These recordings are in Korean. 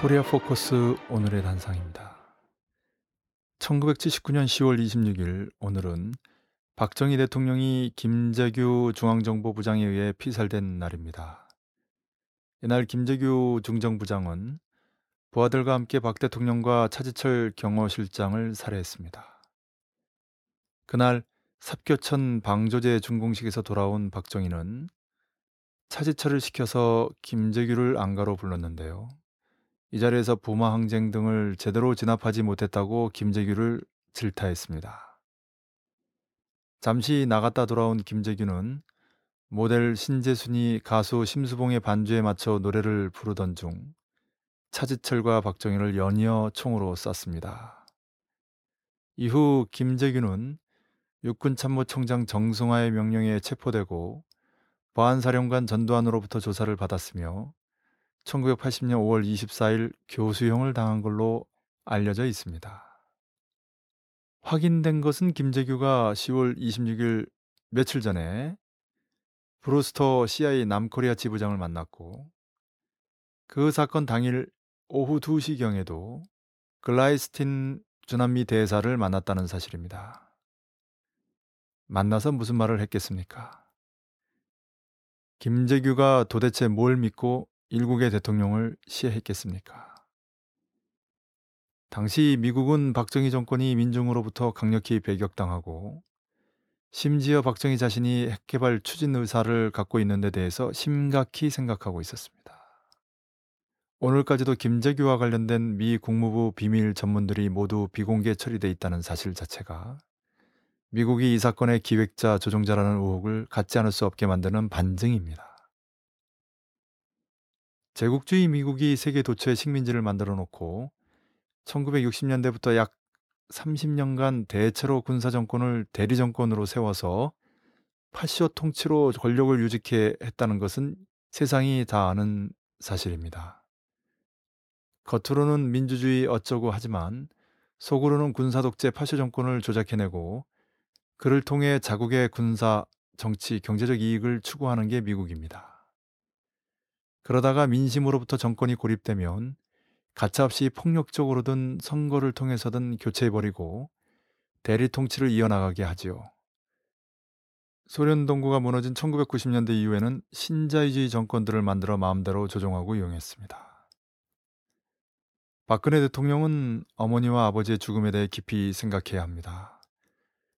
코리아 포커스 오늘의 단상입니다. 1979년 10월 26일 오늘은 박정희 대통령이 김재규 중앙정보부장에 의해 피살된 날입니다. 이날 김재규 중정부장은 부하들과 함께 박 대통령과 차지철 경호실장을 살해했습니다. 그날 삽교천 방조제 준공식에서 돌아온 박정희는 차지철을 시켜서 김재규를 안가로 불렀는데요. 이 자리에서 부마 항쟁 등을 제대로 진압하지 못했다고 김재규를 질타했습니다. 잠시 나갔다 돌아온 김재규는 모델 신재순이 가수 심수봉의 반주에 맞춰 노래를 부르던 중 차지철과 박정희를 연이어 총으로 쐈습니다. 이후 김재규는 육군참모총장 정승화의 명령에 체포되고 보안사령관 전두환으로부터 조사를 받았으며 1980년 5월 24일 교수형을 당한 걸로 알려져 있습니다. 확인된 것은 김재규가 10월 26일 며칠 전에 브루스터 CIA 남코리아 지부장을 만났고 그 사건 당일 오후 2시경에도 글라이스틴 주남미 대사를 만났다는 사실입니다. 만나서 무슨 말을 했겠습니까? 김재규가 도대체 뭘 믿고 일국의 대통령을 시해했겠습니까? 당시 미국은 박정희 정권이 민중으로부터 강력히 배격당하고 심지어 박정희 자신이 핵개발 추진 의사를 갖고 있는 데 대해서 심각히 생각하고 있었습니다. 오늘까지도 김재규와 관련된 미 국무부 비밀 전문들이 모두 비공개 처리돼 있다는 사실 자체가 미국이 이 사건의 기획자, 조종자라는 의혹을 갖지 않을 수 없게 만드는 반증입니다. 제국주의 미국이 세계 도처에 식민지를 만들어 놓고 1960년대부터 약 30년간 대체로 군사 정권을 대리 정권으로 세워서 파시오 통치로 권력을 유지케 했다는 것은 세상이 다 아는 사실입니다. 겉으로는 민주주의 어쩌고 하지만 속으로는 군사 독재 파쇼 정권을 조작해내고 그를 통해 자국의 군사, 정치, 경제적 이익을 추구하는 게 미국입니다. 그러다가 민심으로부터 정권이 고립되면 가차없이 폭력적으로든 선거를 통해서든 교체해버리고 대리 통치를 이어나가게 하지요. 소련 동구가 무너진 1990년대 이후에는 신자유주의 정권들을 만들어 마음대로 조종하고 이용했습니다. 박근혜 대통령은 어머니와 아버지의 죽음에 대해 깊이 생각해야 합니다.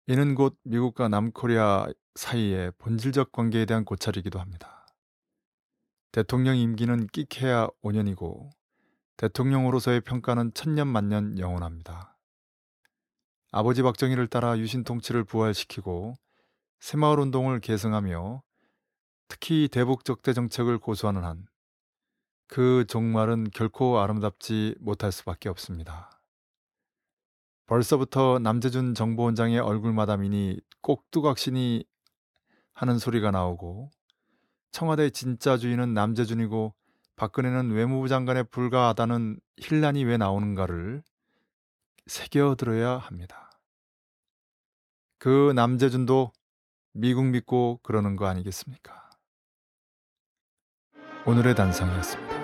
이는 곧 미국과 남코리아 사이의 본질적 관계에 대한 고찰이기도 합니다. 대통령 임기는 끽해야 5년이고 대통령으로서의 평가는 천년 만년 영원합니다. 아버지 박정희를 따라 유신 통치를 부활시키고 새마을 운동을 계승하며 특히 대북 적대 정책을 고수하는 한 그 종말은 결코 아름답지 못할 수밖에 없습니다. 벌써부터 남재준 정보원장의 얼굴마담이니 꼭두각신이 하는 소리가 나오고 청와대 진짜 주인은 남재준이고 박근혜는 외무부 장관에 불과하다는 힐난이 왜 나오는가를 새겨들어야 합니다. 그 남재준도 미국 믿고 그러는 거 아니겠습니까? 오늘의 단상이었습니다.